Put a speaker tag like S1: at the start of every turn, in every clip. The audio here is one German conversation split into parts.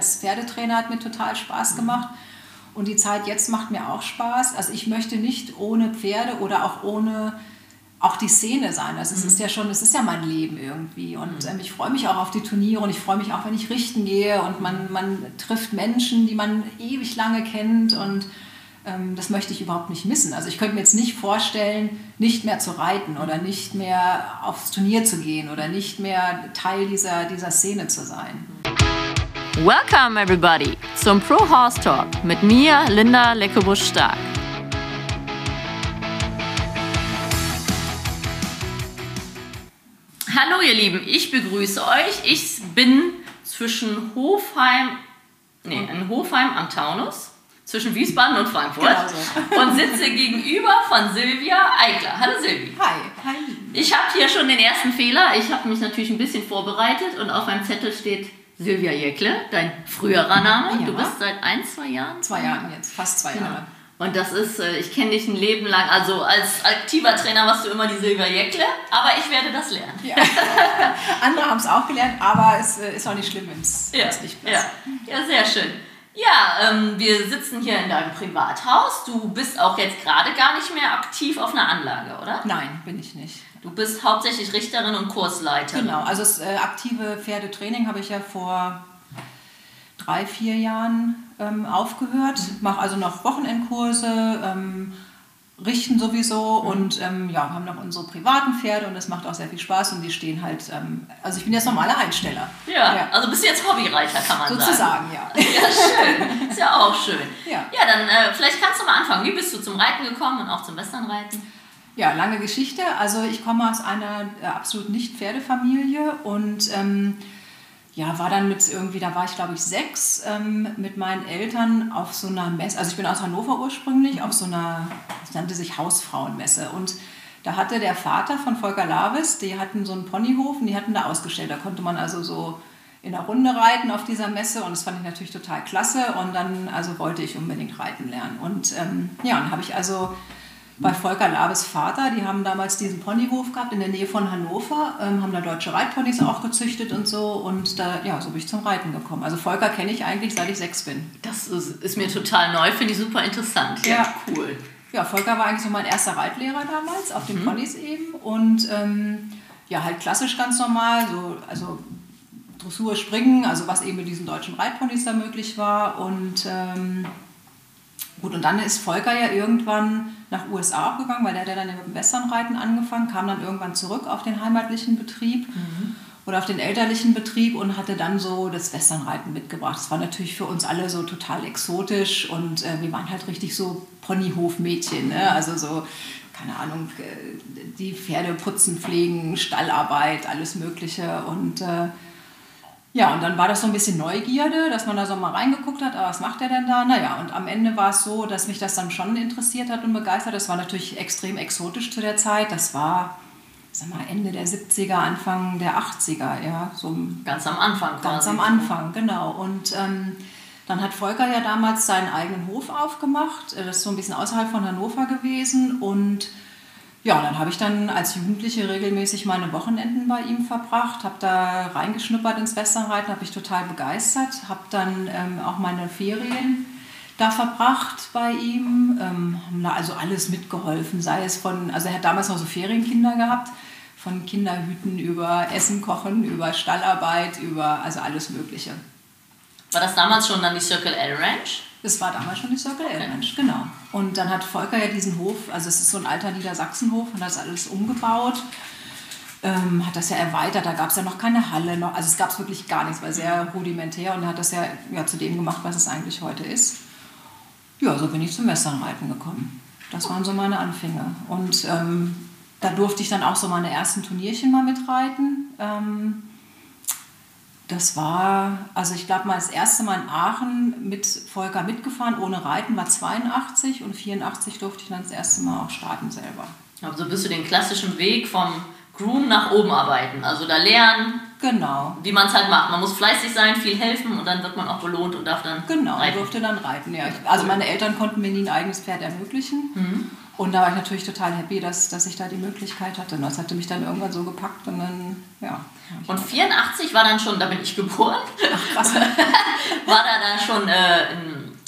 S1: als Pferdetrainer hat mir total Spaß gemacht. Und die Zeit jetzt macht mir auch Spaß. Also ich möchte nicht ohne Pferde oder auch ohne auch die Szene sein. Also es mhm. ist ja schon, es ist ja mein Leben irgendwie. Und mhm. ähm, ich freue mich auch auf die Turniere und ich freue mich auch, wenn ich richten gehe und man, man trifft Menschen, die man ewig lange kennt und ähm, das möchte ich überhaupt nicht missen. Also ich könnte mir jetzt nicht vorstellen, nicht mehr zu reiten oder nicht mehr aufs Turnier zu gehen oder nicht mehr Teil dieser, dieser Szene zu sein.
S2: Welcome everybody zum Pro Horse Talk mit mir, Linda Leckebusch-Stark. Hallo ihr Lieben, ich begrüße euch. Ich bin zwischen Hofheim, nee, in Hofheim am Taunus, zwischen Wiesbaden und Frankfurt genau so. und sitze gegenüber von Silvia Eigler. Hallo Silvi.
S1: Hi. Hi.
S2: Ich habe hier schon den ersten Fehler. Ich habe mich natürlich ein bisschen vorbereitet und auf meinem Zettel steht Silvia Jäckle, dein früherer Name. Ja. Du bist seit ein, zwei Jahren?
S1: Zwei Jahren jetzt, fast zwei genau. Jahre.
S2: Und das ist, äh, ich kenne dich ein Leben lang, also als aktiver Trainer warst du immer die Silvia Jäckle, aber ich werde das lernen. Ja.
S1: Andere haben es auch gelernt, aber es äh, ist auch nicht schlimm, wenn es
S2: ja. nicht passt. Ja. ja, sehr schön. Ja, ähm, wir sitzen hier in deinem Privathaus. Du bist auch jetzt gerade gar nicht mehr aktiv auf einer Anlage, oder?
S1: Nein, bin ich nicht.
S2: Du bist hauptsächlich Richterin und Kursleiterin.
S1: Genau, also das äh, aktive Pferdetraining habe ich ja vor drei, vier Jahren ähm, aufgehört, mhm. mache also noch Wochenendkurse, ähm, richten sowieso mhm. und ähm, ja, haben noch unsere privaten Pferde und es macht auch sehr viel Spaß und die stehen halt, ähm, also ich bin jetzt normaler Einsteller.
S2: Ja, ja, also bist du jetzt Hobbyreiter, kann man
S1: Sozusagen,
S2: sagen.
S1: Sozusagen,
S2: ja. Ja, schön. Ist ja auch schön. Ja, ja dann äh, vielleicht kannst du mal anfangen. Wie bist du zum Reiten gekommen und auch zum Westernreiten?
S1: Ja, lange Geschichte. Also ich komme aus einer äh, absolut nicht Pferdefamilie und ähm, ja, war dann mit irgendwie, da war ich glaube ich sechs, ähm, mit meinen Eltern auf so einer Messe, also ich bin aus Hannover ursprünglich, auf so einer, das nannte sich Hausfrauenmesse. Und da hatte der Vater von Volker Lavis, die hatten so einen Ponyhof und die hatten da ausgestellt, da konnte man also so in der Runde reiten auf dieser Messe und das fand ich natürlich total klasse. Und dann also wollte ich unbedingt reiten lernen. Und ähm, ja, dann habe ich also bei Volker Labes Vater. Die haben damals diesen Ponyhof gehabt in der Nähe von Hannover, ähm, haben da deutsche Reitponys auch gezüchtet und so. Und da, ja, so bin ich zum Reiten gekommen. Also Volker kenne ich eigentlich, seit ich sechs bin.
S2: Das ist, ist mir total neu, finde ich super interessant. Ja, ja, cool.
S1: Ja, Volker war eigentlich so mein erster Reitlehrer damals, auf den mhm. Ponys eben. Und ähm, ja, halt klassisch ganz normal, so, also Dressur, Springen, also was eben mit diesen deutschen Reitponys da möglich war. Und ähm, Gut, und dann ist Volker ja irgendwann nach USA auch gegangen, weil der hat ja dann mit dem Westernreiten angefangen, kam dann irgendwann zurück auf den heimatlichen Betrieb mhm. oder auf den elterlichen Betrieb und hatte dann so das Westernreiten mitgebracht. Das war natürlich für uns alle so total exotisch und äh, wir waren halt richtig so Ponyhofmädchen, ne? also so, keine Ahnung, äh, die Pferde putzen, pflegen, Stallarbeit, alles Mögliche und äh, ja, und dann war das so ein bisschen Neugierde, dass man da so mal reingeguckt hat, aber was macht er denn da? Naja, und am Ende war es so, dass mich das dann schon interessiert hat und begeistert. Das war natürlich extrem exotisch zu der Zeit. Das war, sag mal, Ende der 70er, Anfang der 80er, ja. So
S2: ganz am Anfang.
S1: Ganz am Anfang, genau. Und ähm, dann hat Volker ja damals seinen eigenen Hof aufgemacht. Das ist so ein bisschen außerhalb von Hannover gewesen und ja, dann habe ich dann als Jugendliche regelmäßig meine Wochenenden bei ihm verbracht, habe da reingeschnuppert ins Westernreiten, habe ich total begeistert, habe dann ähm, auch meine Ferien da verbracht bei ihm, ähm, da also alles mitgeholfen, sei es von, also er hat damals noch so Ferienkinder gehabt, von Kinderhüten über Essen kochen, über Stallarbeit, über also alles Mögliche.
S2: War das damals schon dann die Circle L Ranch?
S1: Das war damals schon die Circle okay. Mensch, genau. Und dann hat Volker ja diesen Hof, also es ist so ein alter Niedersachsenhof, und das alles umgebaut. Ähm, hat das ja erweitert, da gab es ja noch keine Halle, noch, also es gab es wirklich gar nichts, war sehr rudimentär und hat das ja, ja zu dem gemacht, was es eigentlich heute ist. Ja, so bin ich zum Westernreiten gekommen. Das waren so meine Anfänge. Und ähm, da durfte ich dann auch so meine ersten Turnierchen mal mitreiten. Ähm, das war, also ich glaube mal das erste Mal in Aachen mit Volker mitgefahren, ohne Reiten, war 82 und 84 durfte ich dann das erste Mal auch starten selber.
S2: Also bist du den klassischen Weg vom Groom nach oben arbeiten. Also da lernen,
S1: Genau.
S2: Wie man es halt macht. Man muss fleißig sein, viel helfen und dann wird man auch belohnt und darf dann
S1: Genau,
S2: reiten.
S1: durfte dann reiten. Ja. Ich, also meine Eltern konnten mir nie ein eigenes Pferd ermöglichen.
S2: Mhm.
S1: Und da war ich natürlich total happy, dass, dass ich da die Möglichkeit hatte. Und das hatte mich dann irgendwann so gepackt und dann, ja.
S2: Und 84 war dann schon, da bin ich geboren,
S1: Krass.
S2: war da dann schon äh,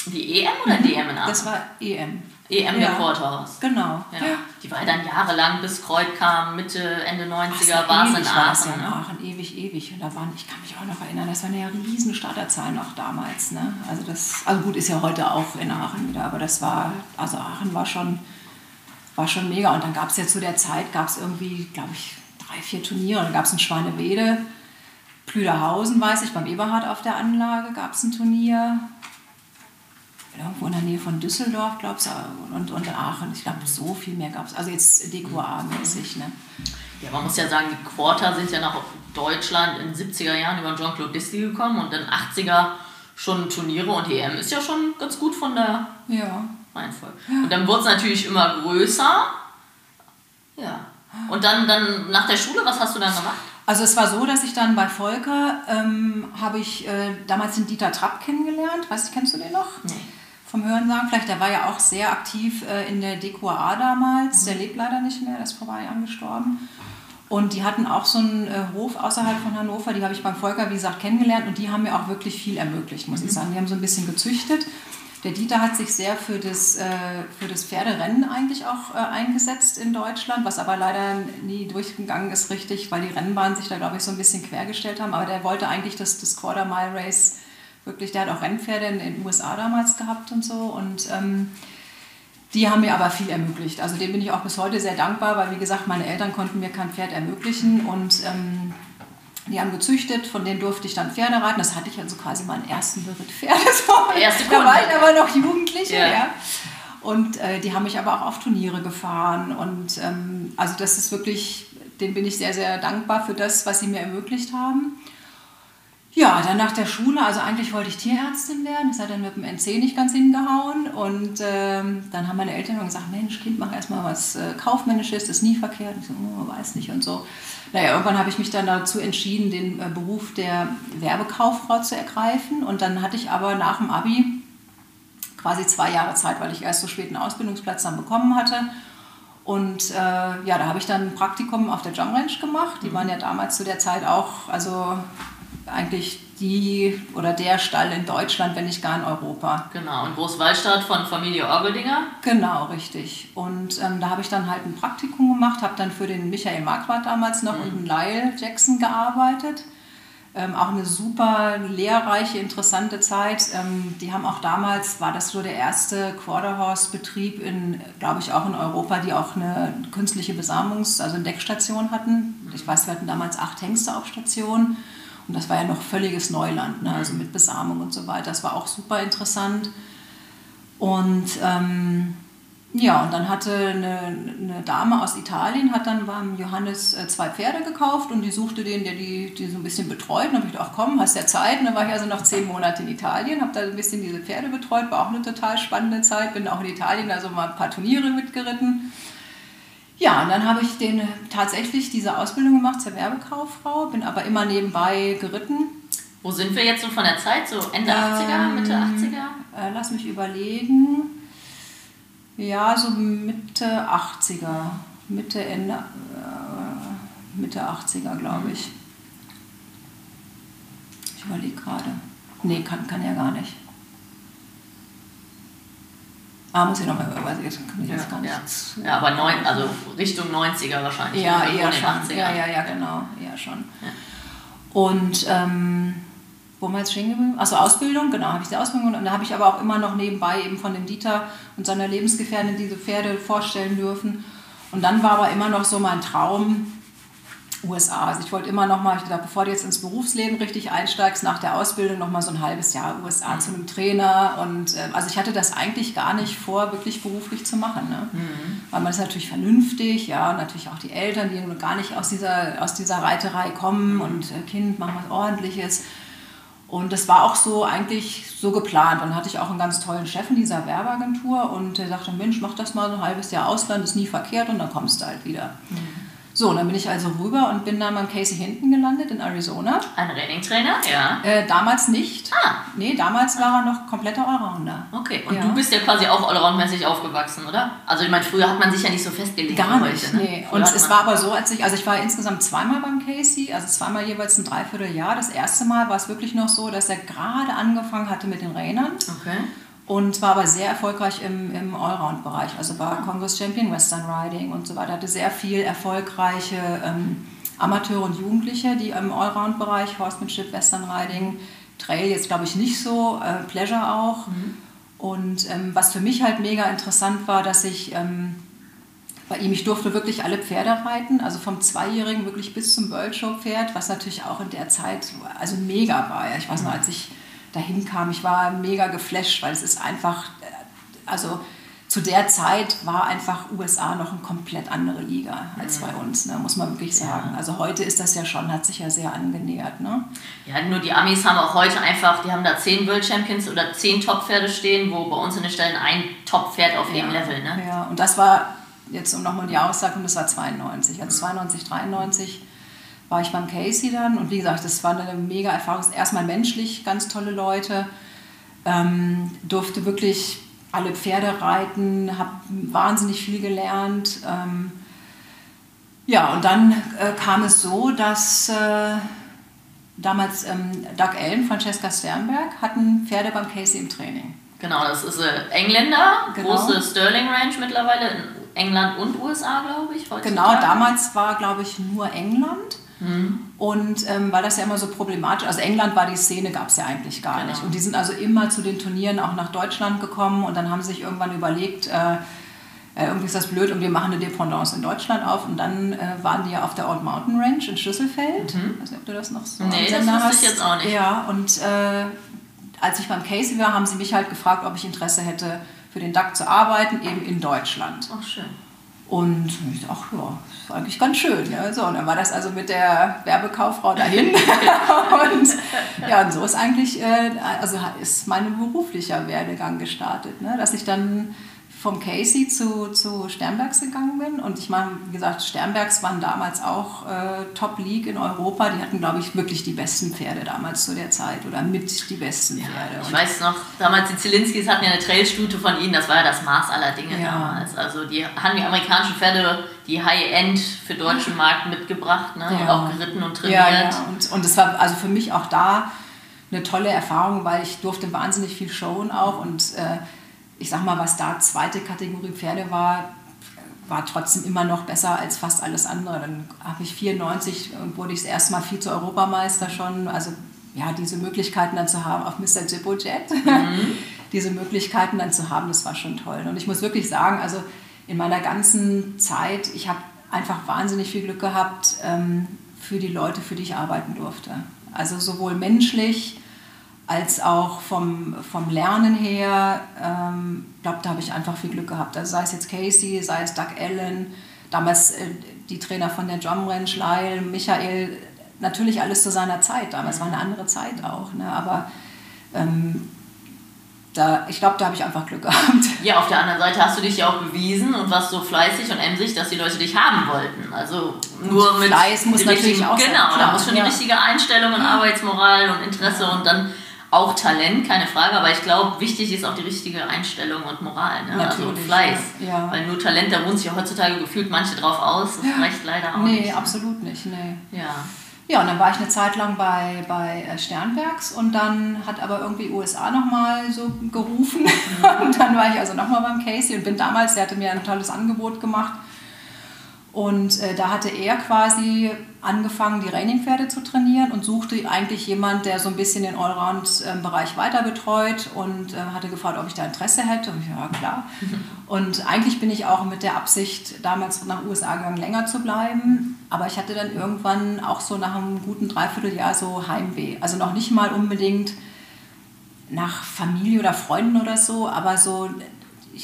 S2: die EM oder DM in Aachen?
S1: Das war EM.
S2: EM
S1: ja.
S2: der Quarterhorse.
S1: Genau.
S2: Ja. Die war dann jahrelang, bis Kreuz kam, Mitte, Ende 90er,
S1: Ach,
S2: war es in
S1: ja
S2: Aachen.
S1: in
S2: Ne?
S1: Aachen, ewig, ewig. Und da waren, ich kann mich auch noch erinnern, das waren ja riesen Starterzahlen auch damals. Ne? Also das, also gut, ist ja heute auch in Aachen wieder, aber das war, also Aachen war schon, war schon mega. Und dann gab es ja zu der Zeit, gab es irgendwie, glaube ich, drei, vier Turniere. Dann gab es in Schwanewede, Plüderhausen, weiß ich, beim Eberhard auf der Anlage gab es ein Turnier. Irgendwo in der Nähe von Düsseldorf, glaube ich, und, und Aachen. Ich glaube, so viel mehr gab es. Also jetzt DQA-mäßig. Ne?
S2: Ja, man muss ja sagen, die Quarter sind ja nach Deutschland in den 70er Jahren über Jean-Claude Disty gekommen und in den 80er schon Turniere und die EM ist ja schon ganz gut von der
S1: Ja.
S2: Reihenfolge. Und dann wurde es natürlich immer größer. Ja. Und dann, dann nach der Schule, was hast du dann gemacht?
S1: Also es war so, dass ich dann bei Volker ähm, habe ich äh, damals den Dieter Trapp kennengelernt. Weißt du, kennst du den noch?
S2: Nee.
S1: Vom Hörensagen vielleicht. Der war ja auch sehr aktiv äh, in der DQA damals. Der lebt leider nicht mehr, der ist vor zwei Jahren gestorben. Und die hatten auch so einen äh, Hof außerhalb von Hannover, die habe ich beim Volker, wie gesagt, kennengelernt und die haben mir auch wirklich viel ermöglicht, muss ich sagen. Die haben so ein bisschen gezüchtet. Der Dieter hat sich sehr für das, äh, für das Pferderennen eigentlich auch äh, eingesetzt in Deutschland, was aber leider nie durchgegangen ist richtig, weil die Rennbahnen sich da, glaube ich, so ein bisschen quergestellt haben. Aber der wollte eigentlich das, das Quarter Mile Race wirklich, der hat auch Rennpferde in den USA damals gehabt und so. Und ähm, die haben mir aber viel ermöglicht. Also dem bin ich auch bis heute sehr dankbar, weil wie gesagt, meine Eltern konnten mir kein Pferd ermöglichen und ähm, die haben gezüchtet, von denen durfte ich dann Pferde reiten. Das hatte ich also quasi meinen ersten Beritt Pferde.
S2: Erste
S1: da war
S2: Kunde.
S1: ich aber noch Jugendliche,
S2: Ja.
S1: ja. Und äh, die haben mich aber auch auf Turniere gefahren. Und ähm, also das ist wirklich, denen bin ich sehr, sehr dankbar für das, was sie mir ermöglicht haben. Ja, dann nach der Schule, also eigentlich wollte ich Tierärztin werden, das hat dann mit dem NC nicht ganz hingehauen. Und ähm, dann haben meine Eltern gesagt, Mensch, Kind, mach erstmal was äh, Kaufmännisches, das ist nie verkehrt. Ich so, oh, weiß nicht und so. Naja, irgendwann habe ich mich dann dazu entschieden, den äh, Beruf der Werbekauffrau zu ergreifen. Und dann hatte ich aber nach dem Abi quasi zwei Jahre Zeit, weil ich erst so spät einen Ausbildungsplatz dann bekommen hatte. Und äh, ja, da habe ich dann ein Praktikum auf der Jump Ranch gemacht. Die waren ja damals zu der Zeit auch, also eigentlich die oder der Stall in Deutschland, wenn nicht gar in Europa.
S2: Genau, und Großwallstadt von Familie Orgedinger.
S1: Genau, richtig. Und ähm, da habe ich dann halt ein Praktikum gemacht, habe dann für den Michael Marquardt damals noch und den Lyle Jackson gearbeitet. Ähm, auch eine super lehrreiche, interessante Zeit. Ähm, die haben auch damals, war das so der erste Quarterhorse-Betrieb in, glaube ich, auch in Europa, die auch eine künstliche Besamungs-, also eine Deckstation hatten. Ich weiß, wir hatten damals acht Hengste auf Station. Und das war ja noch völliges Neuland, ne? also mit Besamung und so weiter. Das war auch super interessant. Und ähm, ja, und dann hatte eine, eine Dame aus Italien, hat dann beim Johannes äh, zwei Pferde gekauft und die suchte den, der die, die so ein bisschen betreut. Und dann habe ich gedacht, ach komm, hast ja Zeit. Und dann war ich also noch zehn Monate in Italien, habe da ein bisschen diese Pferde betreut, war auch eine total spannende Zeit. Bin auch in Italien also mal ein paar Turniere mitgeritten. Ja, und dann habe ich den tatsächlich diese Ausbildung gemacht zur Werbekauffrau, bin aber immer nebenbei geritten.
S2: Wo sind wir jetzt so von der Zeit? So Ende 80er, Mitte 80er?
S1: Äh, lass mich überlegen. Ja, so Mitte 80er. Mitte, Ende, äh, Mitte 80er, glaube ich. Ich überlege gerade. Nee, kann, kann ja gar nicht. Ah, muss ich nochmal überlegen. Jetzt kann ich
S2: Ja,
S1: jetzt gar nicht.
S2: ja. ja, aber neun, also Richtung 90er wahrscheinlich.
S1: Ja, eher schon.
S2: 80ern.
S1: Ja, ja, ja, genau. Eher schon.
S2: Ja.
S1: Und ähm, wo haben wir jetzt stehen geblieben? Achso, Ausbildung, genau, habe ich die Ausbildung gemacht. und da habe ich aber auch immer noch nebenbei eben von dem Dieter und seiner Lebensgefährtin diese Pferde vorstellen dürfen. Und dann war aber immer noch so mein Traum USA. Also ich wollte immer noch mal, ich dachte, bevor du jetzt ins Berufsleben richtig einsteigst, nach der Ausbildung noch mal so ein halbes Jahr USA zu einem Trainer. Und äh, also ich hatte das eigentlich gar nicht vor, wirklich beruflich zu machen. Ne? Weil man ist natürlich vernünftig, ja, und natürlich auch die Eltern, die nun gar nicht aus dieser, aus dieser Reiterei kommen und äh, Kind, machen was Ordentliches. Und das war auch so eigentlich so geplant. Und dann hatte ich auch einen ganz tollen Chef in dieser Werbeagentur und der sagte, Mensch, mach das mal so ein halbes Jahr Ausland, ist nie verkehrt und dann kommst du halt wieder. So, So, und dann bin ich also rüber und bin dann beim Casey Hinton gelandet in Arizona.
S2: Ein Training-Trainer, ja.
S1: Äh, damals nicht.
S2: Ah.
S1: Nee, damals war er noch kompletter Allrounder.
S2: Okay, und
S1: Ja.
S2: du bist ja quasi auch allroundmäßig aufgewachsen, oder? Also ich meine, früher hat man sich ja nicht so festgelegt
S1: Gar nicht,
S2: heute. Ne?
S1: nee.
S2: Früher
S1: Und es war aber so, als ich, also ich war insgesamt zweimal beim Casey, also zweimal jeweils ein Dreivierteljahr. Das erste Mal war es wirklich noch so, dass er gerade angefangen hatte mit den Rainern
S2: Okay.
S1: Und war aber sehr erfolgreich im, im Allround-Bereich. Also war Congress Champion Western Riding und so weiter. Hatte sehr viel erfolgreiche ähm, Amateure und Jugendliche, die im Allround-Bereich, Horsemanship, Western Riding, Trail jetzt glaube ich nicht so, äh, Pleasure auch. Und ähm, was für mich halt mega interessant war, dass ich ähm, bei ihm, ich durfte wirklich alle Pferde reiten, also vom Zweijährigen wirklich bis zum World Show Pferd, was natürlich auch in der Zeit also mega war. Ja. Ich weiß noch, als ich dahin kam, ich war mega geflasht, weil es ist einfach, äh, also zu der Zeit war einfach USA noch eine komplett andere Liga als bei uns, ne, muss man wirklich sagen. Also heute ist das ja schon, hat sich ja sehr angenähert. Ne?
S2: Ja, nur die Amis haben auch heute einfach, die haben da zehn World Champions oder zehn Top-Pferde stehen, wo bei uns in den Stellen ein Top-Pferd auf jedem Level, ne?
S1: Ja, und das war jetzt um nochmal die und das war 92. Also 92, 93 war ich beim Casey dann und wie gesagt, das war eine mega Erfahrung. Erstmal menschlich, ganz tolle Leute. Ähm, durfte wirklich alle Pferde reiten, habe wahnsinnig viel gelernt. Ähm, ja, und dann äh, kam es so, dass äh, damals ähm, Doug Allen, Francesca Sternberg hatten Pferde beim Casey im Training.
S2: Genau, das ist äh, Engländer,
S1: Genau.
S2: große Sterling Ranch mittlerweile in England und USA, glaube ich. heutzutage.
S1: Genau, damals war, glaube ich, nur England. Und ähm, weil das ja immer so problematisch, also England war die Szene, gab es ja eigentlich gar
S2: Genau.
S1: nicht. Und die sind also immer zu den Turnieren auch nach Deutschland gekommen und dann haben sie sich irgendwann überlegt, äh, äh, irgendwie ist das blöd und wir machen eine Dependance in Deutschland auf. Und dann äh, waren die ja auf der Old Mountain Ranch in Schlüsselfeld. Ich weiß nicht, ob du das noch so
S2: Mhm. Nee, das wusste ich jetzt auch nicht.
S1: Ja, und äh, als ich beim Casey war, haben sie mich halt gefragt, ob ich Interesse hätte, für den DAC zu arbeiten, eben in Deutschland.
S2: Ach, schön.
S1: Und ich dachte, ach ja, ist eigentlich ganz schön. Ne? So, und dann war das also mit der Werbekauffrau dahin. und ja, und so ist eigentlich, äh, also ist mein beruflicher Werdegang gestartet. Ne? Dass ich dann vom Casey zu, zu Sternbergs gegangen bin. Und ich meine, wie gesagt, Sternbergs waren damals auch äh, Top League in Europa. Die hatten, glaube ich, wirklich die besten Pferde damals zu der Zeit oder mit die besten Pferde.
S2: Ich
S1: Und-
S2: weiß noch, damals die Zelinskis hatten ja eine Trailstute von ihnen, das war ja das Maß aller Dinge
S1: Ja.
S2: damals. Also die haben die amerikanischen Pferde, die High-End für deutschen Markt mitgebracht ne?
S1: Ja.
S2: auch geritten und trainiert.
S1: Ja. Und, und es war also für mich auch da eine tolle Erfahrung, weil ich durfte wahnsinnig viel showen auch und äh, ich sag mal, was da zweite Kategorie Pferde war, war trotzdem immer noch besser als fast alles andere. Dann habe ich 94, äh, wurde ich das erste Mal Vize-Europameister schon, also ja, diese Möglichkeiten dann zu haben auf Mr. Zippo Jet, diese Möglichkeiten dann zu haben, das war schon toll. Und ich muss wirklich sagen, also in meiner ganzen Zeit, ich habe einfach wahnsinnig viel Glück gehabt ähm, für die Leute, für die ich arbeiten durfte. Also sowohl menschlich als auch vom, vom Lernen her. Ich ähm, glaube, da habe ich einfach viel Glück gehabt. Also sei es jetzt Casey, sei es Doug Allen, damals äh, die Trainer von der Drum Ranch, Lyle, Michael, natürlich alles zu seiner Zeit. Damals war eine andere Zeit auch. Ne? Aber ähm, da, ich glaube, da habe ich einfach Glück gehabt.
S2: Ja, auf der anderen Seite hast du dich ja auch bewiesen und warst so fleißig und emsig, dass die Leute dich haben wollten. Also nur mit
S1: Fleiß muss natürlich
S2: richtigen-
S1: auch sein,
S2: Genau, da
S1: klar,
S2: muss schon
S1: ja.
S2: die richtige Einstellung und Arbeitsmoral und Interesse und dann auch Talent, keine Frage. Aber ich glaube, wichtig ist auch die richtige Einstellung und Moral. Ne? Also und
S1: Natürlich,
S2: Fleiß.
S1: ja, ja.
S2: Weil nur Talent, da ruhen sich ja heutzutage gefühlt manche drauf aus. Das reicht leider auch
S1: Nee,
S2: nicht.
S1: absolut nicht. Nee.
S2: Ja.
S1: Ja, und dann war ich eine Zeit lang bei, bei äh, Sternbergs und dann hat aber irgendwie USA nochmal so gerufen. Und dann war ich also nochmal beim Casey und bin damals, der hatte mir ein tolles Angebot gemacht. Und äh, da hatte er quasi angefangen, die Trainingpferde zu trainieren und suchte eigentlich jemand, der so ein bisschen den Allround-Bereich weiter betreut und äh, hatte gefragt, ob ich da Interesse hätte. Und ich, ja, klar. Und eigentlich bin ich auch mit der Absicht, damals nach USA gegangen, länger zu bleiben. Aber ich hatte dann irgendwann auch so nach einem guten Dreivierteljahr so Heimweh. Also noch nicht mal unbedingt nach Familie oder Freunden oder so, aber so,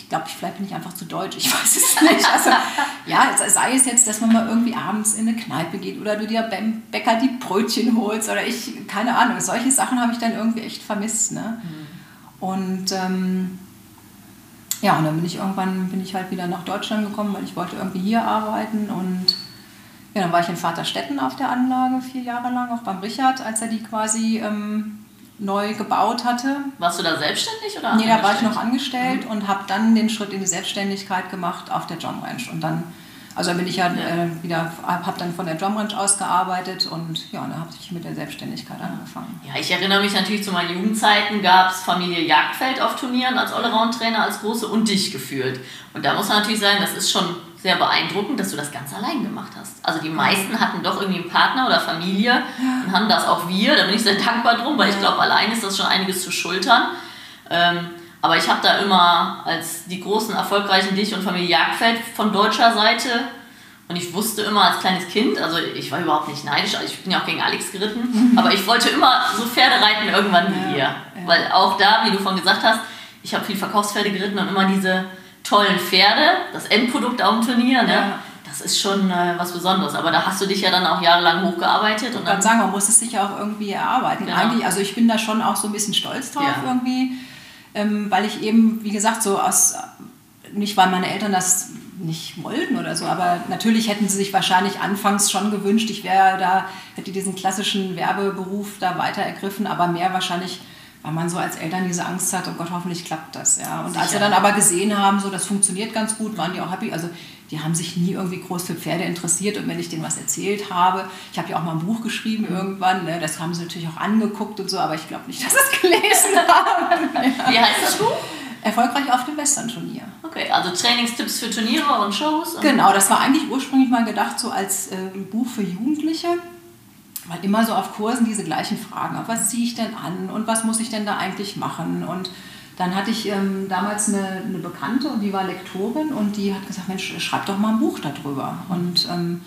S1: ich glaube, vielleicht bin ich einfach zu deutsch, ich weiß es nicht. Also, ja, sei es jetzt, dass man mal irgendwie abends in eine Kneipe geht oder du dir beim Bäcker die Brötchen holst oder ich, keine Ahnung, solche Sachen habe ich dann irgendwie echt vermisst. Ne? Und ähm, ja, und dann bin ich irgendwann bin ich halt wieder nach Deutschland gekommen, weil ich wollte irgendwie hier arbeiten und Ja, dann war ich in Vaterstetten auf der Anlage vier Jahre lang, auch beim Richard, als er die quasi ähm, neu gebaut hatte.
S2: Warst du da selbstständig oder?
S1: Nee, da war ich noch angestellt mhm. und habe dann den Schritt in die Selbstständigkeit gemacht auf der John Ranch. Und dann, also bin ich ja, ja. Äh, wieder, habe dann von der John Ranch aus gearbeitet und ja, dann habe ich mit der Selbstständigkeit angefangen.
S2: Ja, ich erinnere mich natürlich zu meinen Jugendzeiten, gab es Familie Jagdfeld auf Turnieren als Allround-Trainer, als große und dich geführt. Und da muss man natürlich sagen, das ist schon sehr beeindruckend, dass du das ganz allein gemacht hast. Also die meisten hatten doch irgendwie einen Partner oder Familie ja. und haben das auch wir. Da bin ich sehr dankbar drum, weil ja. ich glaube, allein ist das schon einiges zu schultern. Ähm, aber ich habe da immer als die großen, erfolgreichen Dich und Familie Jagdfeld von deutscher Seite und ich wusste immer als kleines Kind, also ich war überhaupt nicht neidisch, ich bin ja auch gegen Alex geritten, aber ich wollte immer so Pferde reiten irgendwann wie ihr. Weil auch da, wie du vorhin gesagt hast, ich habe viel Verkaufspferde geritten und immer diese tollen Pferde, das Endprodukt auf dem Turnier, ne? Ja. Das ist schon äh, was Besonderes. Aber da hast du dich ja dann auch jahrelang hochgearbeitet. Und
S1: dann sagen, man muss es sich ja auch irgendwie erarbeiten. Genau. Eigentlich, also ich bin da schon auch so ein bisschen stolz drauf ja. irgendwie, ähm, weil ich eben, wie gesagt, so aus, nicht weil meine Eltern das nicht wollten oder so, aber natürlich hätten sie sich wahrscheinlich anfangs schon gewünscht, ich wäre da, hätte diesen klassischen Werbeberuf da weiter ergriffen, aber mehr wahrscheinlich weil man so als Eltern diese Angst hat, oh Gott, hoffentlich klappt das. Ja. Und Sicher. als wir dann aber gesehen haben, so das funktioniert ganz gut, waren die auch happy. Also die haben sich nie irgendwie groß für Pferde interessiert und wenn ich denen was erzählt habe, ich habe ja auch mal ein Buch geschrieben mhm. irgendwann, ne, das haben sie natürlich auch angeguckt und so, aber ich glaube nicht, dass sie es gelesen haben.
S2: Ja. Wie heißt das Buch?
S1: Erfolgreich auf dem Western-Turnier.
S2: Okay, also Trainingstipps für Turniere und Shows? Und
S1: genau, das war eigentlich ursprünglich mal gedacht so als äh, Buch für Jugendliche weil immer so auf Kursen diese gleichen Fragen, was ziehe ich denn an und was muss ich denn da eigentlich machen? Und dann hatte ich ähm, damals eine, eine, Bekannte und die war Lektorin und die hat gesagt, Mensch, schreib doch mal ein Buch darüber. Und ähm,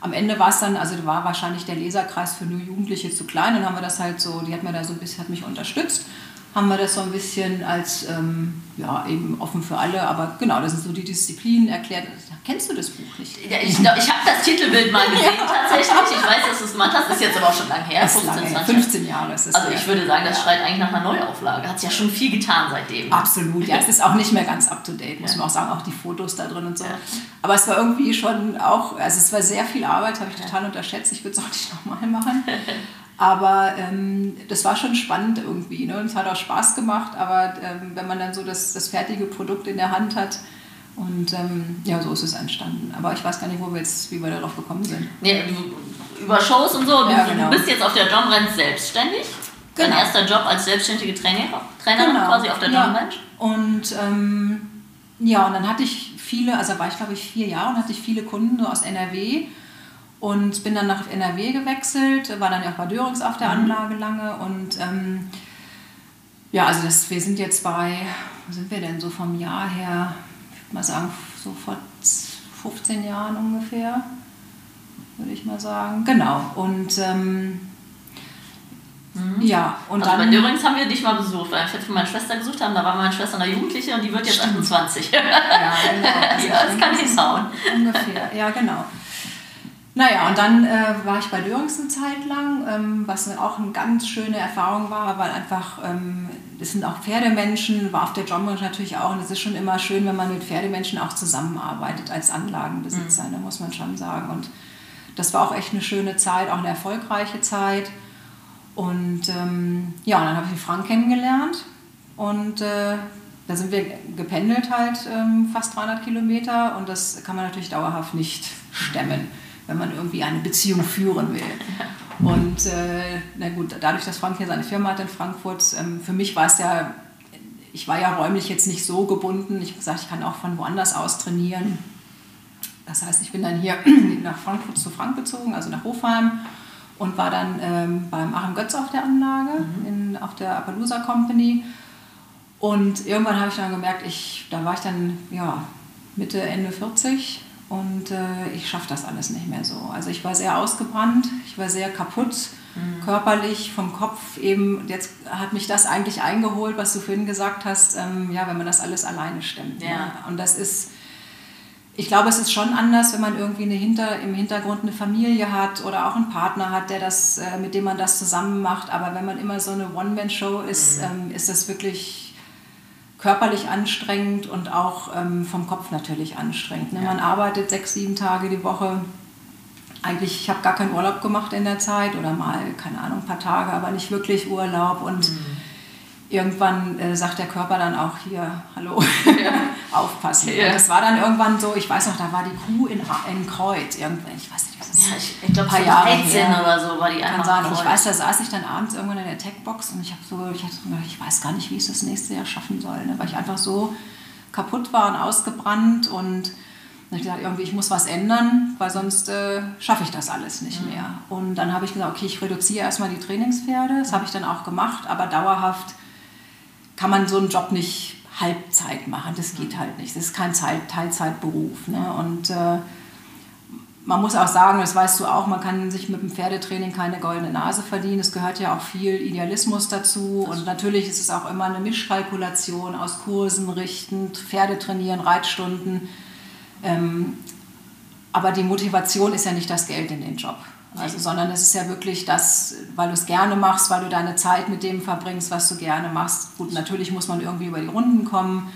S1: am Ende war es dann, also war wahrscheinlich der Leserkreis für nur Jugendliche zu klein. Dann haben wir das halt so, die hat mir da so ein bisschen, hat mich unterstützt haben wir das so ein bisschen als, ähm, ja, eben offen für alle, aber genau, das sind so die Disziplinen erklärt. Kennst du das Buch nicht?
S2: Ja, ich ich habe das Titelbild mal gesehen ja. tatsächlich. Ich weiß, dass du es gemacht hast, ist jetzt aber auch schon lange her.
S1: 15, lange, 20 15 Jahre ist es.
S2: Also ich würde sagen, das ja. schreit eigentlich nach einer Neuauflage. Hat es ja schon viel getan seitdem.
S1: Absolut, ja. es ist auch nicht mehr ganz up-to-date, muss man auch sagen, auch die Fotos da drin und so. Aber es war irgendwie schon auch, also es war sehr viel Arbeit, habe ich total unterschätzt. Ich würde es auch nicht nochmal machen. Aber ähm, das war schon spannend irgendwie. Ne? Und es hat auch Spaß gemacht, aber ähm, wenn man dann so das, das fertige Produkt in der Hand hat, und ähm, ja, so ist es entstanden. Aber ich weiß gar nicht, wo wir jetzt, wie wir darauf gekommen sind.
S2: Nee, über Shows und so. Du, ja, genau. du bist jetzt auf der John Ranch selbstständig. Genau. Dein erster Job als selbstständige Trainer, Trainerin genau. quasi auf der John ja. Ranch.
S1: Und ähm, ja, und dann hatte ich viele, also war ich glaube ich vier Jahre und hatte ich viele Kunden so aus NRW und bin dann nach NRW gewechselt, war dann ja auch bei Dörings auf der mhm. Anlage lange und ähm, ja, also das, wir sind jetzt bei, wo sind wir denn so vom Jahr her, ich würde mal sagen, so vor 15 Jahren ungefähr, würde ich mal sagen. Genau. Und ähm,
S2: mhm. ja, und also dann. Bei Dörings haben wir dich mal besucht, weil wir für meine Schwester gesucht haben. Da war meine Schwester eine Jugendliche und die wird jetzt Stimmt. 28. Ja, genau. Also ja, das kann hinhauen.
S1: Ungefähr, ja, genau. Naja, und dann äh, war ich bei Dörings eine Zeit lang, ähm, was auch eine ganz schöne Erfahrung war, weil einfach, ähm, das sind auch Pferdemenschen, war auf der John Ranch natürlich auch. Und es ist schon immer schön, wenn man mit Pferdemenschen auch zusammenarbeitet als Anlagenbesitzer, mhm. ne, muss man schon sagen. Und das war auch echt eine schöne Zeit, auch eine erfolgreiche Zeit. Und ähm, ja, und dann habe ich Frank kennengelernt und äh, da sind wir gependelt halt ähm, fast 300 Kilometer und das kann man natürlich dauerhaft nicht stemmen wenn man irgendwie eine Beziehung führen will. Und äh, na gut, dadurch, dass Frank hier seine Firma hat in Frankfurt, ähm, für mich war es ja, ich war ja räumlich jetzt nicht so gebunden. Ich habe gesagt, ich kann auch von woanders aus trainieren. Das heißt, ich bin dann hier nach Frankfurt zu Frank gezogen, also nach Hofheim und war dann ähm, beim Achim Götz auf der Anlage, mhm. in, auf der Appaloosa Company. Und irgendwann habe ich dann gemerkt, ich, da war ich dann ja, Mitte, Ende 40 und äh, ich schaffe das alles nicht mehr so. Also ich war sehr ausgebrannt, ich war sehr kaputt, mhm. körperlich, vom Kopf eben. Jetzt hat mich das eigentlich eingeholt, was du vorhin gesagt hast, ähm, ja, wenn man das alles alleine stemmt. Ne? Ja. Ne? Und das ist, ich glaube, es ist schon anders, wenn man irgendwie eine Hinter, im Hintergrund eine Familie hat oder auch einen Partner hat, der das, äh, mit dem man das zusammen macht. Aber wenn man immer so eine One-Man-Show ist, mhm. ähm, ist das wirklich körperlich anstrengend und auch ähm, vom Kopf natürlich anstrengend. Ne? Ja. Man arbeitet sechs, sieben Tage die Woche eigentlich, ich habe gar keinen Urlaub gemacht in der Zeit oder mal, keine Ahnung, ein paar Tage, aber nicht wirklich Urlaub und mhm. irgendwann äh, sagt der Körper dann auch hier, hallo, ja. aufpassen. Ja. Und das war dann irgendwann so, ich weiß noch, da war die Kuh in, in Kreuz, irgendwann, ich weiß nicht,
S2: ja, ich, ich glaube, paar so Jahre 13 her. oder so war die
S1: Kann sein. Ich weiß, da saß ich dann abends irgendwann in der Techbox und ich habe so, ich, hatte, ich weiß gar nicht, wie ich das nächste Jahr schaffen soll, ne? weil ich einfach so kaputt war und ausgebrannt und dann habe ich gesagt, irgendwie, ich muss was ändern, weil sonst äh, schaffe ich das alles nicht mhm. mehr. Und dann habe ich gesagt, okay, ich reduziere erstmal die Trainingspferde. Das habe ich dann auch gemacht, aber dauerhaft kann man so einen Job nicht Halbzeit machen. Das geht mhm. halt nicht. Das ist kein Zeit, Teilzeitberuf. Ne? Und äh, man muss auch sagen, das weißt du auch, man kann sich mit dem Pferdetraining keine goldene Nase verdienen. Es gehört ja auch viel Idealismus dazu. Und natürlich ist es auch immer eine Mischkalkulation aus Kursen richtend, Pferde trainieren, Reitstunden ähm, aber die Motivation ist ja nicht das Geld in den Job. Also, sondern es ist ja wirklich das, weil du es gerne machst, weil du deine Zeit mit dem verbringst, was du gerne machst. Gut, natürlich muss man irgendwie über die Runden kommen,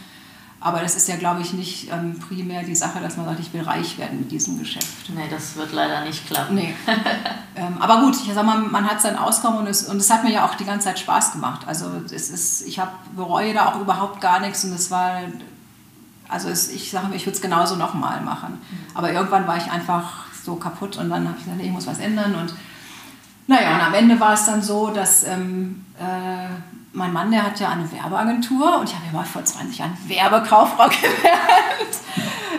S1: aber das ist ja, glaube ich, nicht ähm, primär die Sache, dass man sagt, ich will reich werden mit diesem Geschäft.
S2: Nee, das wird leider nicht klappen.
S1: Nee. ähm, aber gut, ich sag mal, man hat sein Auskommen und es, und es hat mir ja auch die ganze Zeit Spaß gemacht. Also es ist, ich hab, bereue da auch überhaupt gar nichts und es war also es, ich sage mir, ich würde es genauso nochmal machen. Mhm. Aber irgendwann war ich einfach so kaputt und dann habe ich gesagt, ich muss was ändern. Und naja, und am Ende war es dann so, dass ähm, äh, mein Mann, der hat ja eine Werbeagentur und ich habe ja mal vor 20 Jahren Werbekauffrau gelernt,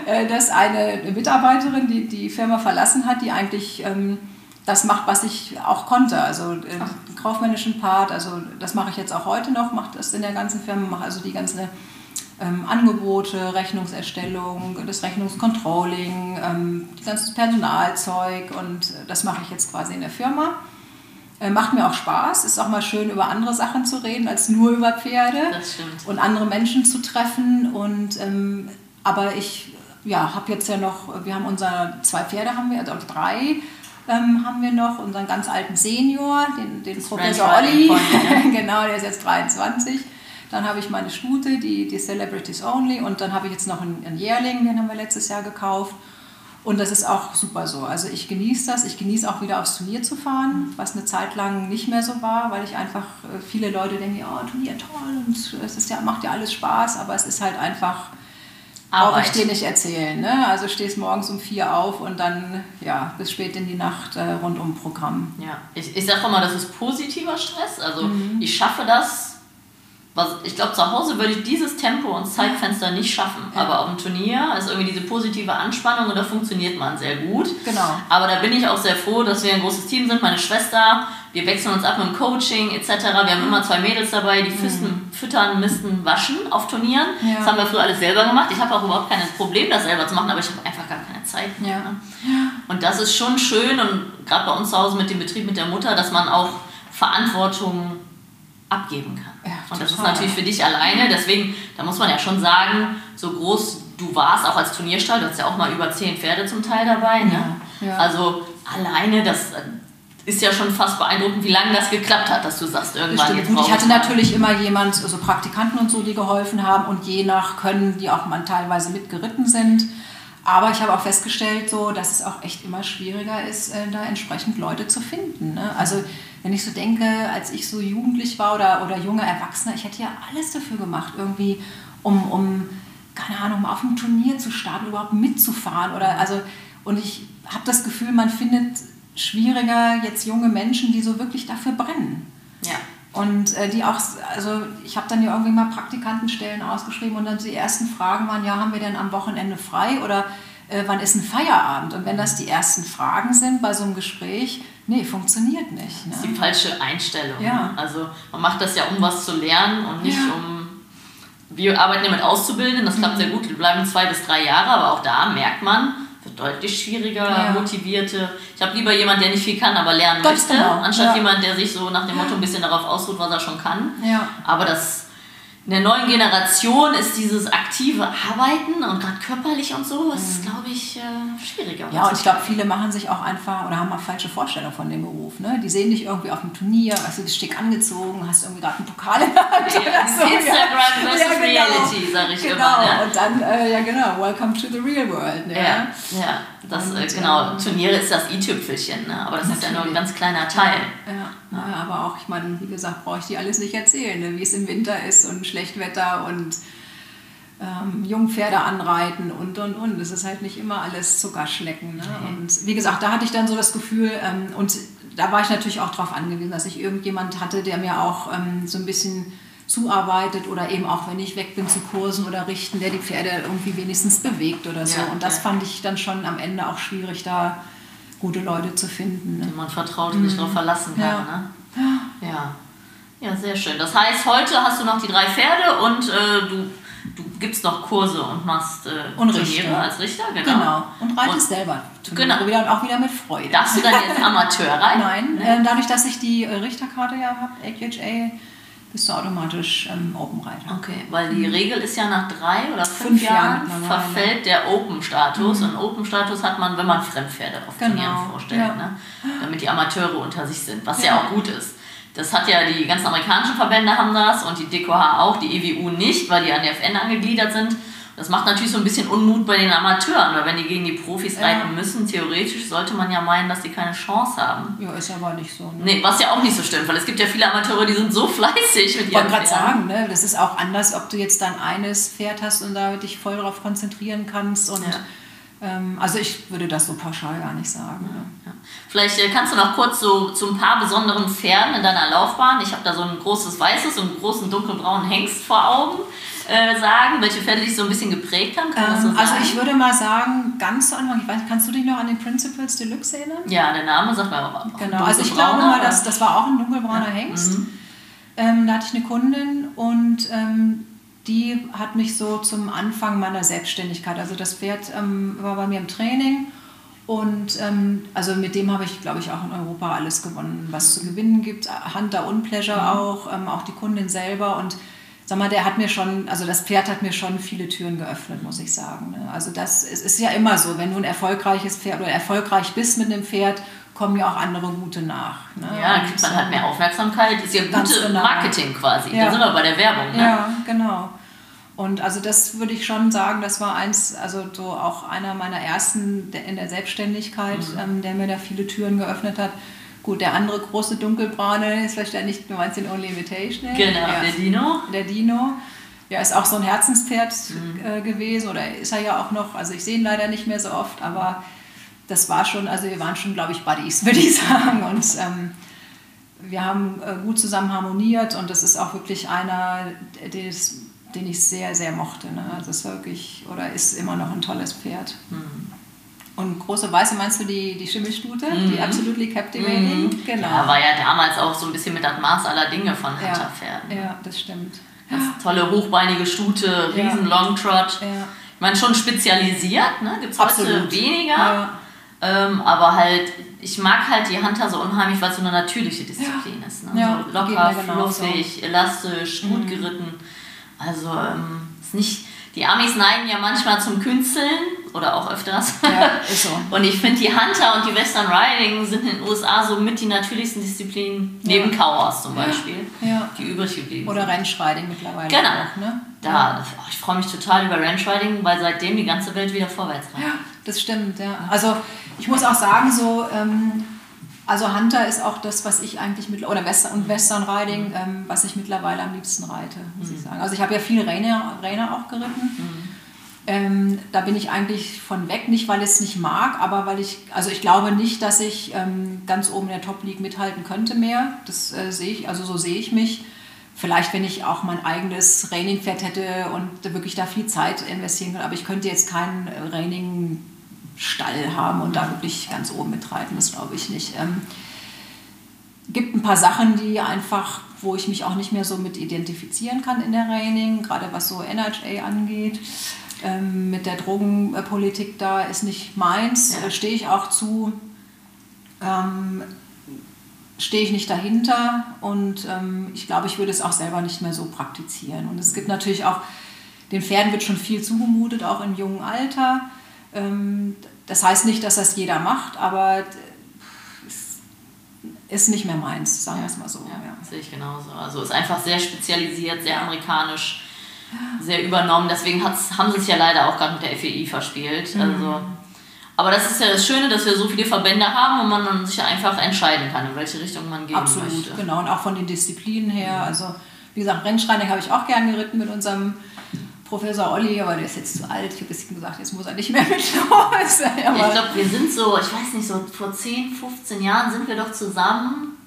S1: äh, dass eine Mitarbeiterin, die die Firma verlassen hat, die eigentlich ähm, das macht, was ich auch konnte. Also äh, den kaufmännischen Part, also das mache ich jetzt auch heute noch, mache das in der ganzen Firma, mache also die ganze ähm, Angebote, Rechnungserstellung, das Rechnungscontrolling, ähm, das ganze Personalzeug und das mache ich jetzt quasi in der Firma. Äh, macht mir auch Spaß, ist auch mal schön über andere Sachen zu reden als nur über Pferde und andere Menschen zu treffen. Und, ähm, aber ich ja, habe jetzt ja noch, wir haben unsere zwei Pferde haben wir, also drei ähm, haben wir noch, unseren ganz alten Senior, den, den Professor Olli, genau, der ist jetzt 23 dann habe ich meine Stute, die, die Celebrities Only. Und dann habe ich jetzt noch einen, einen Jährling, den haben wir letztes Jahr gekauft. Und das ist auch super so. Also ich genieße das. Ich genieße auch wieder aufs Turnier zu fahren, was eine Zeit lang nicht mehr so war, weil ich einfach, äh, viele Leute denken, oh, Turnier toll und es ist ja, macht ja alles Spaß, aber es ist halt einfach, brauche ich dir nicht erzählen. Ne? Also stehst morgens um vier auf und dann ja, bis spät in die Nacht äh, rund um Programm.
S2: Ja, ich, ich sage immer, das ist positiver Stress. Also mhm. ich schaffe das ich glaube, zu Hause würde ich dieses Tempo und Zeitfenster nicht schaffen. Ja. Aber auf dem Turnier ist irgendwie diese positive Anspannung und da funktioniert man sehr gut.
S1: Genau.
S2: Aber da bin ich auch sehr froh, dass wir ein großes Team sind. Meine Schwester, wir wechseln uns ab mit dem Coaching etc. Wir haben immer zwei Mädels dabei, die füsten, mhm. füttern, misten, waschen auf Turnieren. Ja. Das haben wir früher alles selber gemacht. Ich habe auch überhaupt kein Problem, das selber zu machen, aber ich habe einfach gar keine Zeit.
S1: Ja. Ne?
S2: Und das ist schon schön und gerade bei uns zu Hause mit dem Betrieb mit der Mutter, dass man auch Verantwortung abgeben kann. Ja, und das ist natürlich für dich alleine, deswegen, da muss man ja schon sagen, so groß du warst, auch als Turnierstall, du hast ja auch mal über zehn Pferde zum Teil dabei. Ne? Ja, ja. Also alleine, das ist ja schon fast beeindruckend, wie lange das geklappt hat, dass du sagst, irgendwann
S1: jetzt Ich hatte natürlich immer jemand, also Praktikanten und so, die geholfen haben und je nach Können, die auch mal teilweise mitgeritten sind. Aber ich habe auch festgestellt, so, dass es auch echt immer schwieriger ist, äh, da entsprechend Leute zu finden. Ne? Also wenn ich so denke, als ich so jugendlich war oder, oder junge Erwachsene, ich hätte ja alles dafür gemacht, irgendwie, um, um keine Ahnung, auf einem Turnier zu starten, überhaupt mitzufahren. Oder, also, und ich habe das Gefühl, man findet schwieriger jetzt junge Menschen, die so wirklich dafür brennen.
S2: Ja.
S1: Und äh, die auch, also ich habe dann ja irgendwie mal Praktikantenstellen ausgeschrieben und dann die ersten Fragen waren, ja, haben wir denn am Wochenende frei oder äh, wann ist ein Feierabend? Und wenn das die ersten Fragen sind bei so einem Gespräch, nee, funktioniert nicht.
S2: Ne? Das ist die falsche Einstellung. Ja. Also man macht das ja, um was zu lernen und nicht ja. um. Wir arbeiten ja mit Auszubildenden, das klappt mhm. sehr gut, wir bleiben zwei bis drei Jahre, aber auch da merkt man, wird deutlich schwieriger, ja. motivierte. Ich habe lieber jemanden, der nicht viel kann, aber lernen Ganz möchte, genau. anstatt ja. jemand, der sich so nach dem Motto ein bisschen darauf ausruht, was er schon kann.
S1: Ja.
S2: Aber das in der neuen Generation ist dieses aktive Arbeiten und gerade körperlich und so, ist, mhm. glaube ich, äh, schwieriger.
S1: Ja, und ich glaube, viele machen sich auch einfach oder haben auch falsche Vorstellungen von dem Beruf. Ne? Die sehen dich irgendwie auf dem Turnier, weißt du, bist schick angezogen, hast irgendwie gerade einen Pokal in der Hand. Ja,
S2: so. Instagram versus ja, genau. Reality, sage ich
S1: genau.
S2: immer.
S1: Ne? Und dann, äh, ja genau, welcome to the real world. Ne?
S2: Ja, ja. Das, und, äh, genau, Turniere ist das i-Tüpfelchen, ne? aber das natürlich. ist ja nur ein ganz kleiner Teil.
S1: Ja, ja. aber auch, ich meine, wie gesagt, brauche ich dir alles nicht erzählen, ne? wie es im Winter ist und Schlechtwetter und ähm, Jungpferde anreiten und und und. Es ist halt nicht immer alles Zuckerschlecken. Ne? Und wie gesagt, da hatte ich dann so das Gefühl, ähm, und da war ich natürlich auch darauf angewiesen, dass ich irgendjemand hatte, der mir auch ähm, so ein bisschen zuarbeitet oder eben auch, wenn ich weg bin zu Kursen oder richten, der die Pferde irgendwie wenigstens bewegt oder so. Ja, und das ja. fand ich dann schon am Ende auch schwierig, da gute Leute zu finden.
S2: Ne? Die man vertraut und mhm. sich darauf verlassen kann. Ja. Ne? ja. Ja, sehr schön. Das heißt, heute hast du noch die drei Pferde und äh, du, du gibst noch Kurse und machst äh,
S1: und Richter.
S2: als Richter.
S1: Genau. genau. Und reitest und, selber.
S2: Genau.
S1: Und auch wieder mit Freude.
S2: Darfst du dann jetzt Amateur reiten?
S1: Nein, nee. äh, dadurch, dass ich die äh, Richterkarte ja habe, AQHA, bist du automatisch ähm, Open-Reiter.
S2: Okay, weil die mhm. Regel ist ja nach drei oder fünf, fünf Jahren, Jahren verfällt der Open-Status. Mhm. Und Open-Status hat man, wenn man Fremdpferde auf genau. Turnieren vorstellt, ja. ne? damit die Amateure unter sich sind, was ja, ja auch gut ist. Das hat ja die ganzen amerikanischen Verbände haben das und die DKH auch, die EWU nicht, weil die an der FN angegliedert sind. Das macht natürlich so ein bisschen Unmut bei den Amateuren, weil wenn die gegen die Profis ja. reiten müssen, theoretisch sollte man ja meinen, dass die keine Chance haben.
S1: Ja, ist aber nicht so.
S2: Ne? Nee, was ja auch nicht so stimmt, weil es gibt ja viele Amateure, die sind so fleißig
S1: mit ihren Ich wollte gerade sagen, ne, das ist auch anders, ob du jetzt dann eines Pferd hast und da dich voll darauf konzentrieren kannst und ja ähm, also ich würde das so pauschal gar nicht sagen. Ja,
S2: ja. Vielleicht äh, kannst du noch kurz so zu ein paar besonderen Pferden in deiner Laufbahn, ich habe da so ein großes weißes und einen großen dunkelbraunen Hengst vor Augen, äh, sagen, welche Pferde dich so ein bisschen geprägt haben?
S1: Ähm, so also ich würde mal sagen, ganz zu Anfang, ich weiß, kannst du dich noch an den Principles Deluxe erinnern?
S2: Ja, der Name sagt man auch.
S1: Genau, also ich glaube mal, dass, das war auch ein dunkelbrauner ja. Hengst. Mhm. Ähm, da hatte ich eine Kundin und ähm, die hat mich so zum Anfang meiner Selbstständigkeit, also das Pferd ähm, war bei mir im Training und ähm, also mit dem habe ich, glaube ich, auch in Europa alles gewonnen, was zu gewinnen gibt. Hunter und Pleasure mhm. auch, ähm, auch die Kundin selber und sag mal, der hat mir schon, also das Pferd hat mir schon viele Türen geöffnet, muss ich sagen. Ne? Also das ist, ist ja immer so, wenn du ein erfolgreiches Pferd oder erfolgreich bist mit einem Pferd, kommen ja auch andere gute nach.
S2: Ne? Ja, kriegt man halt mehr Aufmerksamkeit, ist ja gute genau. Marketing quasi. Ja. Da sind wir bei der Werbung. Ne?
S1: Ja, genau. Und also das würde ich schon sagen, das war eins, also so auch einer meiner ersten in der Selbstständigkeit, mhm. ähm, der mir da viele Türen geöffnet hat. Gut, der andere große dunkelbraune ist wahrscheinlich, du meinst den Only Invitation.
S2: Genau, ja, der Dino.
S1: Der Dino. Ja, ist auch so ein Herzenspferd mhm. äh, gewesen oder ist er ja auch noch. Also ich sehe ihn leider nicht mehr so oft, aber das war schon, also wir waren schon, glaube ich, Buddies, würde ich sagen. Und ähm, wir haben äh, gut zusammen harmoniert und das ist auch wirklich einer, des, den ich sehr, sehr mochte. Ne? Das also ist wirklich, oder ist immer noch ein tolles Pferd. Mhm. Und große Weiße meinst du die, die Schimmelstute, mhm. die Absolutely Captivating?
S2: Mhm. Genau. Ja, war ja damals auch so ein bisschen mit das Maß aller Dinge von Hunterpferden.
S1: Ja, ja, das stimmt.
S2: Ganz tolle hochbeinige Stute, riesen ja. Longtrot. Ja. Ich meine, schon spezialisiert, ne? gibt es heute weniger. Ja. Ähm, aber halt, ich mag halt die Hunter so unheimlich, weil es so eine natürliche Disziplin ist. Ne? so locker, fluffig, elastisch, gut mhm. geritten. Also ähm, ist nicht die Amis neigen ja manchmal zum Künsteln oder auch öfters.
S1: Ja, ist so.
S2: Und ich finde, die Hunter und die Western Riding sind in den USA so mit die natürlichsten Disziplinen, ja. neben Cowhorse zum Beispiel, ja. die übrig geblieben
S1: Oder Ranch Riding mittlerweile
S2: genau. auch. Ne? Da, oh, ich freue mich total über Ranch Riding, weil seitdem die ganze Welt wieder vorwärts
S1: rennt. Ja, das stimmt, ja. Also ich muss auch sagen, so... Ähm, also Hunter ist auch das, was ich eigentlich mit oder Western und Western Riding, mhm. ähm, was ich mittlerweile am liebsten reite, muss mhm. ich sagen. Also ich habe ja viele Rainer, Rainer auch geritten. Mhm. Ähm, da bin ich eigentlich von weg, nicht weil ich es nicht mag, aber weil ich, also ich glaube nicht, dass ich ähm, ganz oben in der Top League mithalten könnte mehr. Das äh, sehe ich, also so sehe ich mich. Vielleicht, wenn ich auch mein eigenes Raining-Pferd hätte und wirklich da viel Zeit investieren könnte, aber ich könnte jetzt kein Raining Stall haben und da wirklich ganz oben mitreiten, das glaube ich nicht. Ähm, gibt ein paar Sachen, die einfach, wo ich mich auch nicht mehr so mit identifizieren kann in der Raining, gerade was so NHA angeht. Ähm, mit der Drogenpolitik da ist nicht meins, ja. stehe ich auch zu. Ähm, stehe ich nicht dahinter und ähm, ich glaube, ich würde es auch selber nicht mehr so praktizieren. Und es gibt natürlich auch, den Pferden wird schon viel zugemutet, auch im jungen Alter. Ähm, das heißt nicht, dass das jeder macht, aber ist nicht mehr meins, sagen wir es mal so.
S2: Ja, ja. Sehe ich genauso. Also ist einfach sehr spezialisiert, sehr amerikanisch, sehr übernommen. Deswegen haben sie es ja leider auch gerade mit der FEI verspielt. Mhm. Also aber das ist ja das Schöne, dass wir so viele Verbände haben und man dann sich einfach entscheiden kann, in welche Richtung man gehen
S1: Absolut,
S2: möchte.
S1: genau. Und auch von den Disziplinen her. Also, wie gesagt, Rennschreining habe ich auch gern geritten mit unserem Professor Olli, aber der ist jetzt zu alt. Ich habe ein bisschen gesagt, jetzt muss er nicht mehr mit los.
S2: ich glaube, wir sind so, ich weiß nicht, so vor 10, 15 Jahren sind wir doch zusammen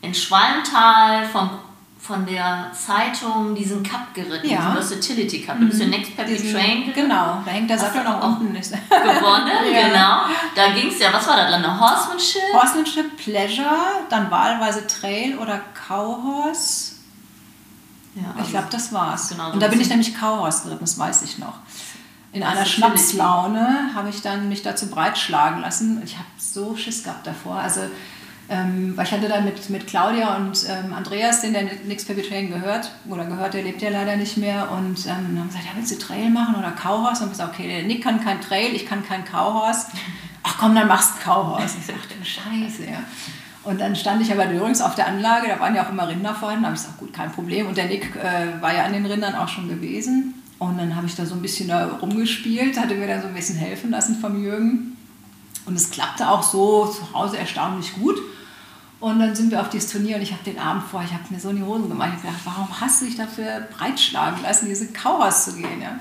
S2: in Schwalmtal vom von der Zeitung diesen Cup geritten, ja. diesen Versatility Cup. Du bist der Next Peppy Train.
S1: Genau, da hängt der Sattel noch unten.
S2: gewonnen, ja. genau. Da ging es ja, was war da drin? Horsemanship?
S1: Horsemanship, Pleasure, dann wahlweise Trail oder Cowhorse. Ja, ich glaube, das war's. Genau, Und da bin ich nämlich Cowhorse geritten, das weiß ich noch. In einer Schnapslaune habe ich dann mich dazu breitschlagen lassen. Ich habe so Schiss gehabt davor. Also ähm, weil ich hatte dann mit, mit Claudia und ähm, Andreas, den der Nix Baby Train gehört, oder gehört, der lebt ja leider nicht mehr, und ähm, dann haben gesagt, ja, willst du Trail machen oder Cowhorse? Und ich gesagt, okay, der Nick kann kein Trail, ich kann kein Cowhorse. Ach komm, dann machst du Cowhorse. Ich sagte, scheiße, ja. Und dann stand ich aber übrigens auf der Anlage, da waren ja auch immer Rinder vorhin, da habe ich gesagt, gut, kein Problem. Und der Nick äh, war ja an den Rindern auch schon gewesen. Und dann habe ich da so ein bisschen da rumgespielt, hatte mir da so ein bisschen helfen lassen vom Jürgen. Und es klappte auch so zu Hause erstaunlich gut. Und dann sind wir auf dieses Turnier und ich habe den Abend vor, ich habe mir so in die Hosen gemacht. Ich habe gedacht, warum hast du dich dafür breitschlagen lassen, diese Kauhaus zu gehen? Ja?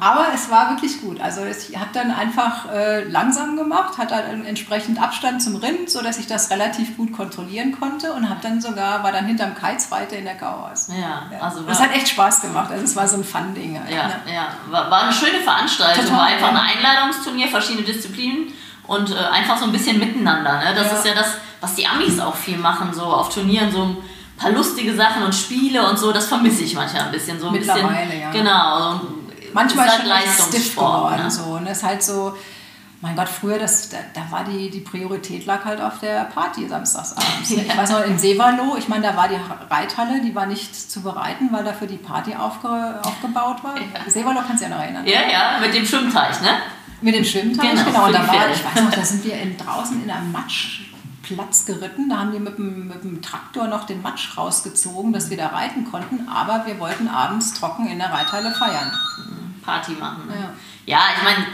S1: Aber es war wirklich gut. Also ich habe dann einfach äh, langsam gemacht, hatte halt entsprechend Abstand zum Rind, sodass ich das relativ gut kontrollieren konnte und habe dann sogar, war dann hinterm Kites-Weite in der Kauhaus.
S2: Ja, ja. also
S1: Das hat echt Spaß gemacht. Also es war so ein Fun-Ding. Halt,
S2: ja, ne? ja. War, war, eine schöne Veranstaltung. Total, war einfach ja. ein Einladungsturnier, verschiedene Disziplinen und äh, einfach so ein bisschen miteinander. Ne? Das ja. ist ja das was die Amis auch viel machen, so auf Turnieren, so ein paar lustige Sachen und Spiele und so, das vermisse ich manchmal ein bisschen. So ein
S1: Mittlerweile,
S2: bisschen,
S1: ja.
S2: Genau.
S1: Und manchmal ist halt Leistungssport. Ne? So, und das ist halt so, mein Gott, früher, das, da, da, war die, die Priorität lag halt auf der Party samstagsabends. ja. Ich weiß noch, in Seevalo, ich meine, da war die Reithalle, die war nicht zu bereiten, weil dafür die Party aufge, aufgebaut war. Ja. Seevalo kannst du ja noch erinnern.
S2: Ja, ja, mit dem Schwimmteich, ne?
S1: Mit dem Schwimmteich, genau. genau. Und da war, ich weiß noch, da sind wir in, draußen in einem Matsch Platz geritten. Da haben die mit dem, mit dem Traktor noch den Matsch rausgezogen, dass wir da reiten konnten. Aber wir wollten abends trocken in der Reithalle feiern.
S2: Party machen. Ne? Ja. ja, ich meine,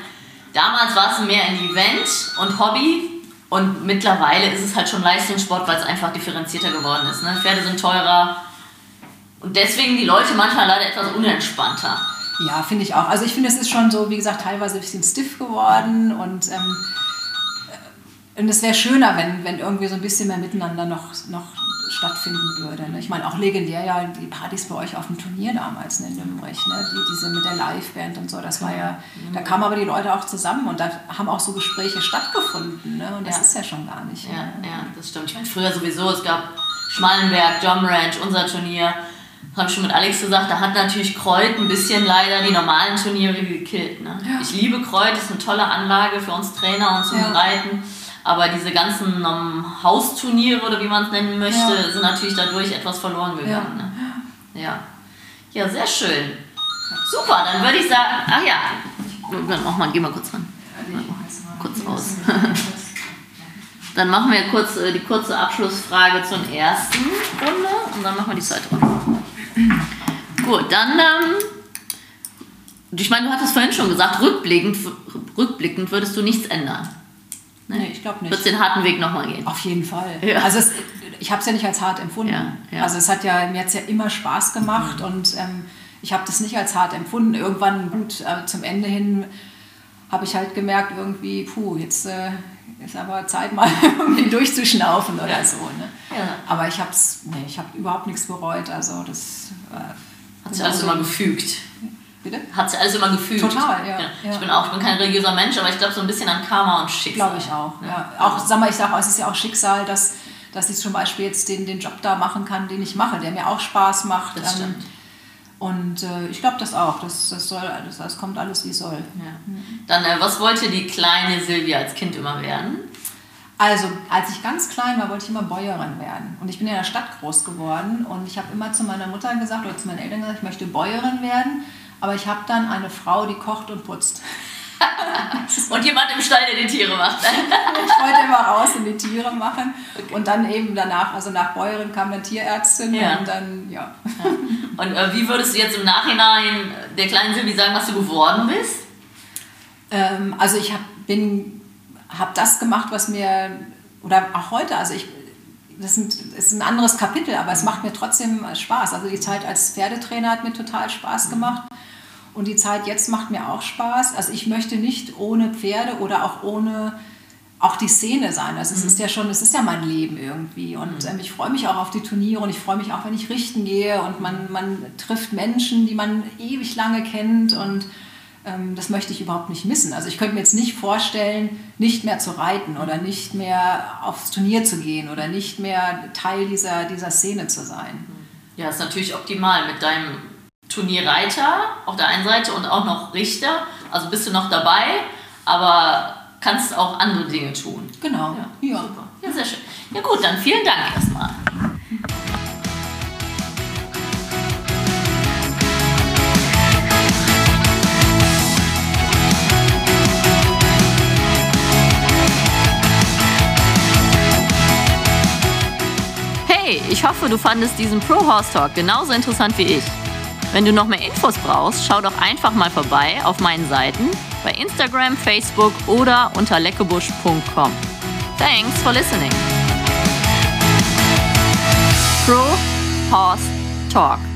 S2: damals war es mehr ein Event und Hobby. Und mittlerweile ist es halt schon Leistungssport, weil es einfach differenzierter geworden ist. Ne? Pferde sind teurer. Und deswegen die Leute manchmal leider etwas unentspannter.
S1: Ja, finde ich auch. Also ich finde, es ist schon so, wie gesagt, teilweise ein bisschen stiff geworden und ähm, und es wäre schöner, wenn, wenn irgendwie so ein bisschen mehr miteinander noch, noch stattfinden würde. Ne? Ich meine, auch legendär ja die Partys bei euch auf dem Turnier damals ne, in Nürnberg, ne? die, diese mit der Liveband und so, das war ja, da kamen aber die Leute auch zusammen und da haben auch so Gespräche stattgefunden ne? und das ja. ist ja schon gar nicht.
S2: Ja, ne? ja das stimmt. Ich meine, früher sowieso, es gab Schmallenberg, Jump Ranch, unser Turnier, habe ich schon mit Alex gesagt, da hat natürlich Kreuz ein bisschen leider die normalen Turniere gekillt. Ne? Ja. Ich liebe Kreuz, das ist eine tolle Anlage für uns Trainer und zum ja. Reiten. Aber diese ganzen um, Hausturniere oder wie man es nennen möchte, ja. sind natürlich dadurch etwas verloren gegangen. Ja. Ne? ja. Ja, sehr schön. Super, dann würde ich sagen, ach ja, mach mal, geh mal kurz ran. Kurz raus. Dann machen wir kurz äh, die kurze Abschlussfrage zur ersten Runde und dann machen wir die zweite Runde. Gut, dann, ähm, ich meine, du hattest vorhin schon gesagt, rückblickend, rückblickend würdest du nichts ändern.
S1: Nee, nee ich glaube nicht.
S2: Wird den harten Weg nochmal gehen?
S1: Auf jeden Fall. Ja. Also es, ich habe es ja nicht als hart empfunden. Ja, ja. Also es hat ja, mir hat ja immer Spaß gemacht mhm. und ähm, ich habe das nicht als hart empfunden. Irgendwann, gut, äh, zum Ende hin habe ich halt gemerkt, irgendwie, puh, jetzt äh, ist aber Zeit mal irgendwie durchzuschnaufen oder so. Ne? Aber ich habe nee, ich hab überhaupt nichts bereut. Also das
S2: äh, hat sich also mal gefügt.
S1: Bitte?
S2: Hat sich alles immer gefühlt.
S1: Total, ja.
S2: ja. Ich bin auch, ich bin kein religiöser Mensch, aber ich glaube so ein bisschen an Karma und Schicksal.
S1: Glaube ich auch, ja. Auch, sag mal, ich sage, es ist ja auch Schicksal, dass, dass ich zum Beispiel jetzt den, den Job da machen kann, den ich mache, der mir auch Spaß macht.
S2: Das ähm, stimmt.
S1: Und äh, ich glaube das auch. Das, das, soll, das, das kommt alles wie soll.
S2: Ja. Dann, äh, was wollte die kleine Silvia als Kind immer werden?
S1: Also, als ich ganz klein war, wollte ich immer Bäuerin werden. Und ich bin in der Stadt groß geworden und ich habe immer zu meiner Mutter gesagt oder zu meinen Eltern gesagt, ich möchte Bäuerin werden. Aber ich habe dann eine Frau, die kocht und putzt.
S2: und jemand im Stall, der die Tiere macht.
S1: ich wollte immer raus und die Tiere machen. Okay. Und dann eben danach, also nach Bäuerin kam dann Tierärztin ja. und dann, ja.
S2: ja. Und äh, wie würdest du jetzt im Nachhinein der kleinen Silvi sagen, was du geworden bist?
S1: Ähm, also ich hab, bin, habe das gemacht, was mir, oder auch heute, also ich, das ist ein anderes Kapitel, aber es macht mir trotzdem Spaß. Also die Zeit als Pferdetrainer hat mir total Spaß gemacht. Und die Zeit jetzt macht mir auch Spaß. Also ich möchte nicht ohne Pferde oder auch ohne auch die Szene sein. Also es mhm. ist ja schon, es ist ja mein Leben irgendwie. Und mhm. ähm, ich freue mich auch auf die Turniere und ich freue mich auch, wenn ich richten gehe und man, man trifft Menschen, die man ewig lange kennt und ähm, das möchte ich überhaupt nicht missen. Also ich könnte mir jetzt nicht vorstellen, nicht mehr zu reiten oder nicht mehr aufs Turnier zu gehen oder nicht mehr Teil dieser, dieser Szene zu sein.
S2: Ja, ist natürlich optimal mit deinem Turnierreiter auf der einen Seite und auch noch Richter. Also bist du noch dabei, aber kannst auch andere Dinge tun.
S1: Genau.
S2: Ja, ja. Super. Ja, sehr schön. Ja gut, dann vielen Dank erstmal. Hey, ich hoffe, du fandest diesen Pro Horse Talk genauso interessant wie ich. Wenn du noch mehr Infos brauchst, schau doch einfach mal vorbei auf meinen Seiten bei Instagram, Facebook oder unter leckebusch.com. Thanks for listening. Pro Horse Talk.